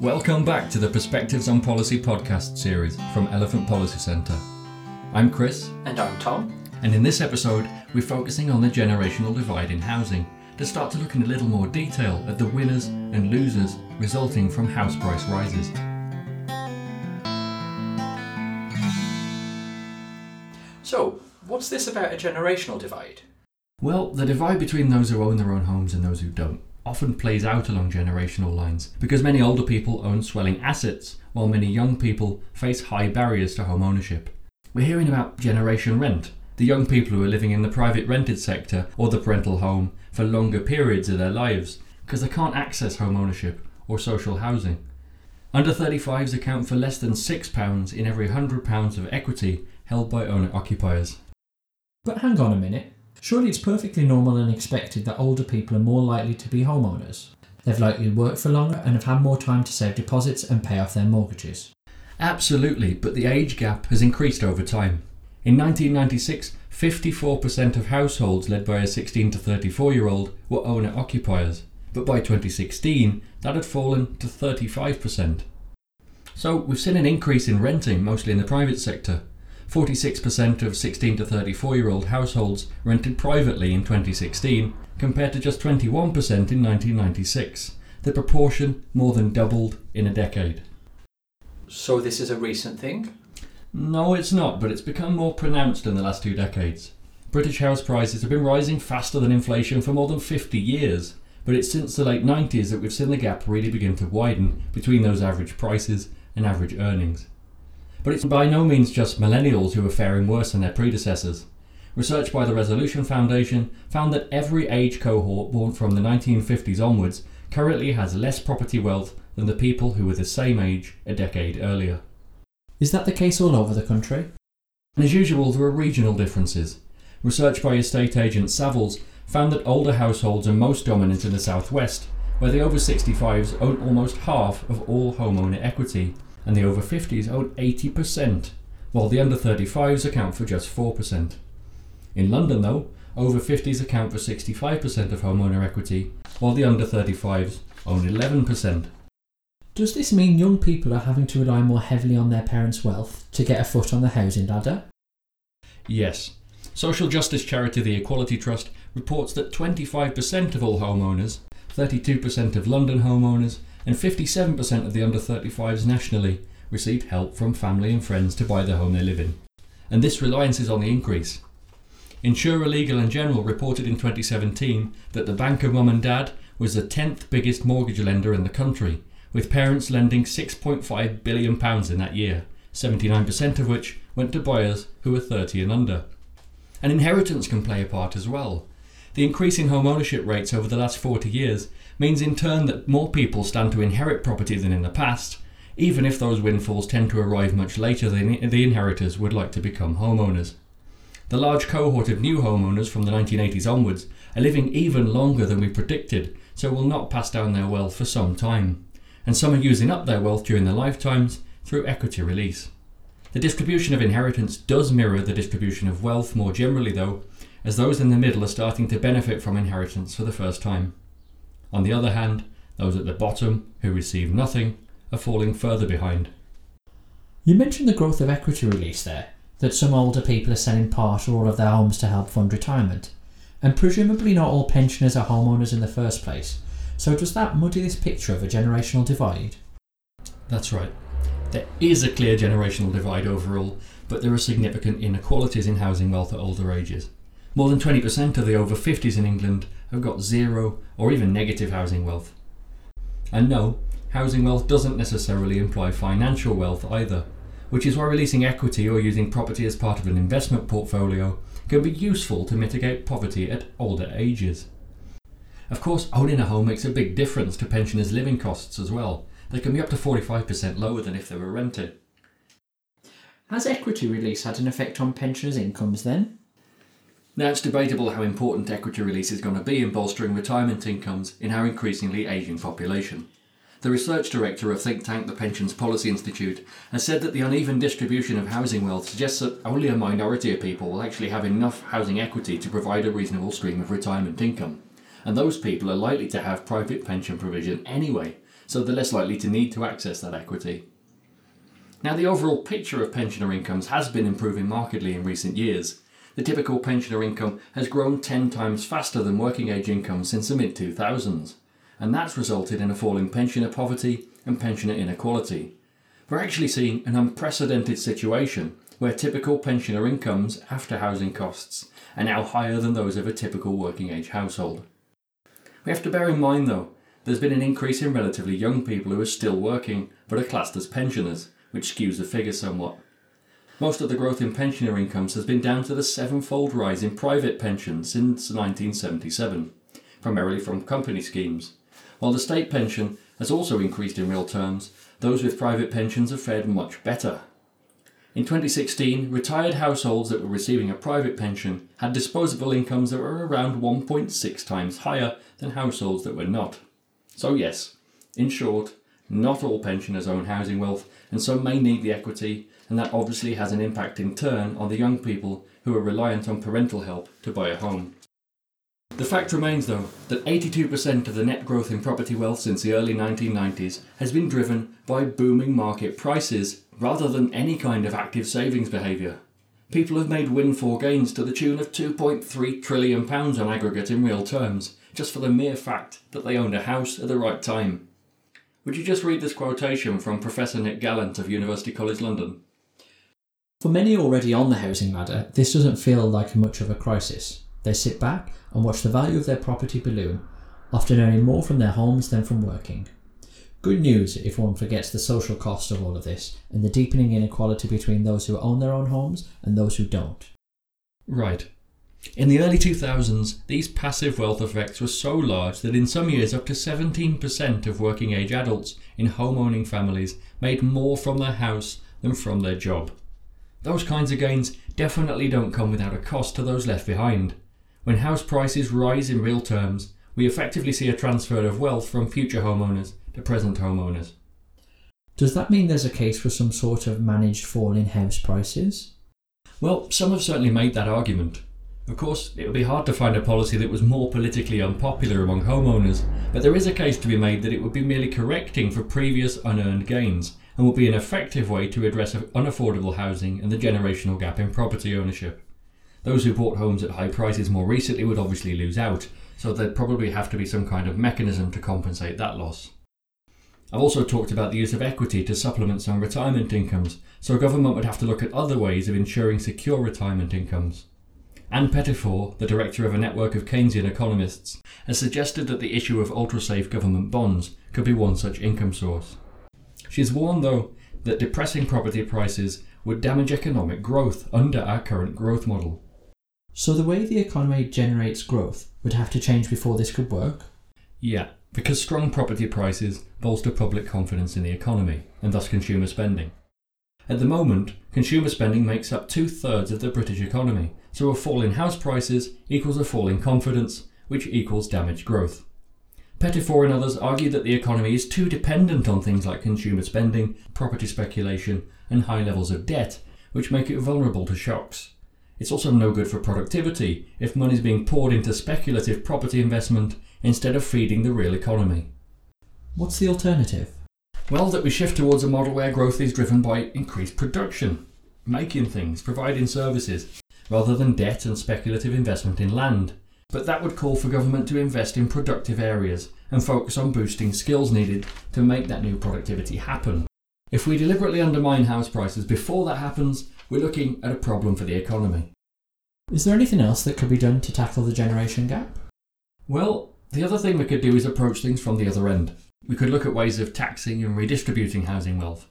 Welcome back to the Perspectives on Policy podcast series from Elephant Policy Centre. I'm Chris, And I'm Tom. and in this episode, we're focusing on the generational divide in housing to start to look in a little more detail at the winners and losers resulting from house price rises. So, what's this about a generational divide? Well, the divide between those who own their own homes and those who don't often plays out along generational lines because many older people own swelling assets while many young people face high barriers to home ownership. We're hearing about generation rent, the young people who are living in the private rented sector or the parental home for longer periods of their lives because they can't access home ownership or social housing. Under 35s account for less than £6 in every £100 of equity held by owner occupiers. But hang on a minute. Surely it's perfectly normal and expected that older people are more likely to be homeowners. They've likely worked for longer and have had more time to save deposits and pay off their mortgages. Absolutely, but the age gap has increased over time. In 1996, 54% of households led by a 16 to 34 year old were owner occupiers, but by 2016, that had fallen to 35%. So we've seen an increase in renting, mostly in the private sector. 46% of 16 to 34 year old households rented privately in 2016, compared to just 21% in 1996. The proportion more than doubled in a decade. So, this is a recent thing? No, it's not, but it's become more pronounced in the last two decades. British house prices have been rising faster than inflation for more than 50 years, but it's since the late 90s that we've seen the gap really begin to widen between those average prices and average earnings. But it's by no means just millennials who are faring worse than their predecessors. Research by the Resolution Foundation found that every age cohort born from the 1950s onwards currently has less property wealth than the people who were the same age a decade earlier. Is that the case all over the country? And as usual, there are regional differences. Research by estate agent Savills found that older households are most dominant in the southwest, where the over 65s own almost half of all homeowner equity, and the over 50s own 80%, while the under 35s account for just 4%. In London, though, over 50s account for 65% of homeowner equity, while the under 35s own 11%. Does this mean young people are having to rely more heavily on their parents' wealth to get a foot on the housing ladder? Yes. Social justice charity The Equality Trust reports that 25% of all homeowners, 32% of London homeowners, and 57% of the under 35s nationally receive help from family and friends to buy the home they live in. And this reliance is on the increase. Insurer Legal and General reported in 2017 that the Bank of Mum and Dad was the 10th biggest mortgage lender in the country, with parents lending £6.5 billion in that year, 79% of which went to buyers who were 30 and under. And inheritance can play a part as well. The increase in home ownership rates over the last 40 years means in turn that more people stand to inherit property than in the past, even if those windfalls tend to arrive much later than the inheritors would like to become homeowners. The large cohort of new homeowners from the 1980s onwards are living even longer than we predicted, so will not pass down their wealth for some time. And some are using up their wealth during their lifetimes through equity release. The distribution of inheritance does mirror the distribution of wealth more generally, though, as those in the middle are starting to benefit from inheritance for the first time. On the other hand, those at the bottom, who receive nothing, are falling further behind. You mentioned the growth of equity release there, that some older people are selling part or all of their homes to help fund retirement. And presumably not all pensioners are homeowners in the first place. So does that muddy this picture of a generational divide? That's right. There is a clear generational divide overall, but there are significant inequalities in housing wealth at older ages. More than 20% of the over 50s in England have got zero or even negative housing wealth. And no, housing wealth doesn't necessarily imply financial wealth either, which is why releasing equity or using property as part of an investment portfolio can be useful to mitigate poverty at older ages. Of course, owning a home makes a big difference to pensioners' living costs as well. They can be up to 45% lower than if they were rented. Has equity release had an effect on pensioners' incomes then? Now, it's debatable how important equity release is going to be in bolstering retirement incomes in our increasingly ageing population. The research director of think tank the Pensions Policy Institute has said that the uneven distribution of housing wealth suggests that only a minority of people will actually have enough housing equity to provide a reasonable stream of retirement income. And those people are likely to have private pension provision anyway, so they're less likely to need to access that equity. Now, the overall picture of pensioner incomes has been improving markedly in recent years. The typical pensioner income has grown 10 times faster than working age income since the mid 2000s, and that's resulted in a fall in pensioner poverty and pensioner inequality. We're actually seeing an unprecedented situation where typical pensioner incomes after housing costs are now higher than those of a typical working age household. We have to bear in mind, though, there's been an increase in relatively young people who are still working but are classed as pensioners, which skews the figure somewhat. Most of the growth in pensioner incomes has been down to the sevenfold rise in private pensions since 1977, primarily from company schemes. While the state pension has also increased in real terms, those with private pensions have fared much better. In 2016, retired households that were receiving a private pension had disposable incomes that were around 1.6 times higher than households that were not. So, yes, in short, not all pensioners own housing wealth, and some may need the equity, and that obviously has an impact in turn on the young people who are reliant on parental help to buy a home. The fact remains, though, that 82% of the net growth in property wealth since the early 1990s has been driven by booming market prices rather than any kind of active savings behaviour. People have made windfall gains to the tune of £2.3 trillion on aggregate in real terms, just for the mere fact that they owned a house at the right time. Would you just read this quotation from Professor Nick Gallent of University College London? For many already on the housing ladder, this doesn't feel like much of a crisis. They sit back and watch the value of their property balloon, often earning more from their homes than from working. Good news if one forgets the social cost of all of this and the deepening inequality between those who own their own homes and those who don't. Right. In the early 2000s, these passive wealth effects were so large that in some years up to 17% of working age adults in home owning families made more from their house than from their job. Those kinds of gains definitely don't come without a cost to those left behind. When house prices rise in real terms, we effectively see a transfer of wealth from future homeowners to present homeowners. Does that mean there's a case for some sort of managed fall in house prices? Well, some have certainly made that argument. Of course, it would be hard to find a policy that was more politically unpopular among homeowners, but there is a case to be made that it would be merely correcting for previous unearned gains and would be an effective way to address unaffordable housing and the generational gap in property ownership. Those who bought homes at high prices more recently would obviously lose out, so there'd probably have to be some kind of mechanism to compensate that loss. I've also talked about the use of equity to supplement some retirement incomes, so government would have to look at other ways of ensuring secure retirement incomes. Ann Pettifor, the director of a network of Keynesian economists, has suggested that the issue of ultra safe government bonds could be one such income source. She has warned, though, that depressing property prices would damage economic growth under our current growth model. So the way the economy generates growth would have to change before this could work? Yeah, because strong property prices bolster public confidence in the economy and thus consumer spending. At the moment, consumer spending makes up two thirds of the British economy, so a fall in house prices equals a fall in confidence, which equals damaged growth. Pettifor and others argue that the economy is too dependent on things like consumer spending, property speculation, and high levels of debt, which make it vulnerable to shocks. It's also no good for productivity if money is being poured into speculative property investment instead of feeding the real economy. What's the alternative? Well, that we shift towards a model where growth is driven by increased production, making things, providing services, rather than debt and speculative investment in land. But that would call for government to invest in productive areas and focus on boosting skills needed to make that new productivity happen. If we deliberately undermine house prices before that happens, we're looking at a problem for the economy. Is there anything else that could be done to tackle the generation gap? Well, the other thing we could do is approach things from the other end. We could look at ways of taxing and redistributing housing wealth.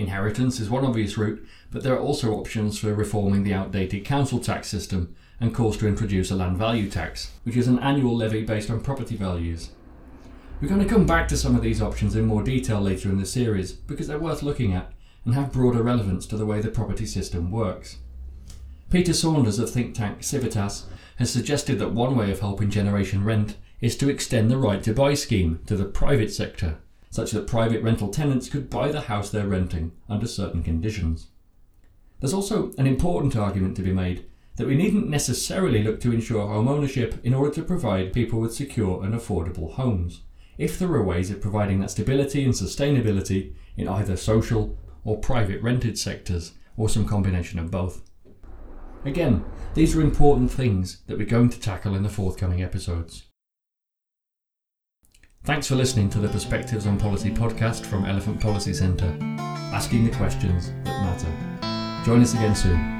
Inheritance is one obvious route, but there are also options for reforming the outdated council tax system and calls to introduce a land value tax, which is an annual levy based on property values. We're going to come back to some of these options in more detail later in the series because they're worth looking at and have broader relevance to the way the property system works. Peter Saunders of think tank Civitas has suggested that one way of helping generation rent is to extend the right to buy scheme to the private sector, such that private rental tenants could buy the house they're renting under certain conditions. There's also an important argument to be made that we needn't necessarily look to ensure home ownership in order to provide people with secure and affordable homes. if there are ways of providing that stability and sustainability in either social or private rented sectors, or some combination of both. Again, these are important things that we're going to tackle in the forthcoming episodes. Thanks for listening to the Perspectives on Policy podcast from Elephant Policy Centre, asking the questions that matter. Join us again soon.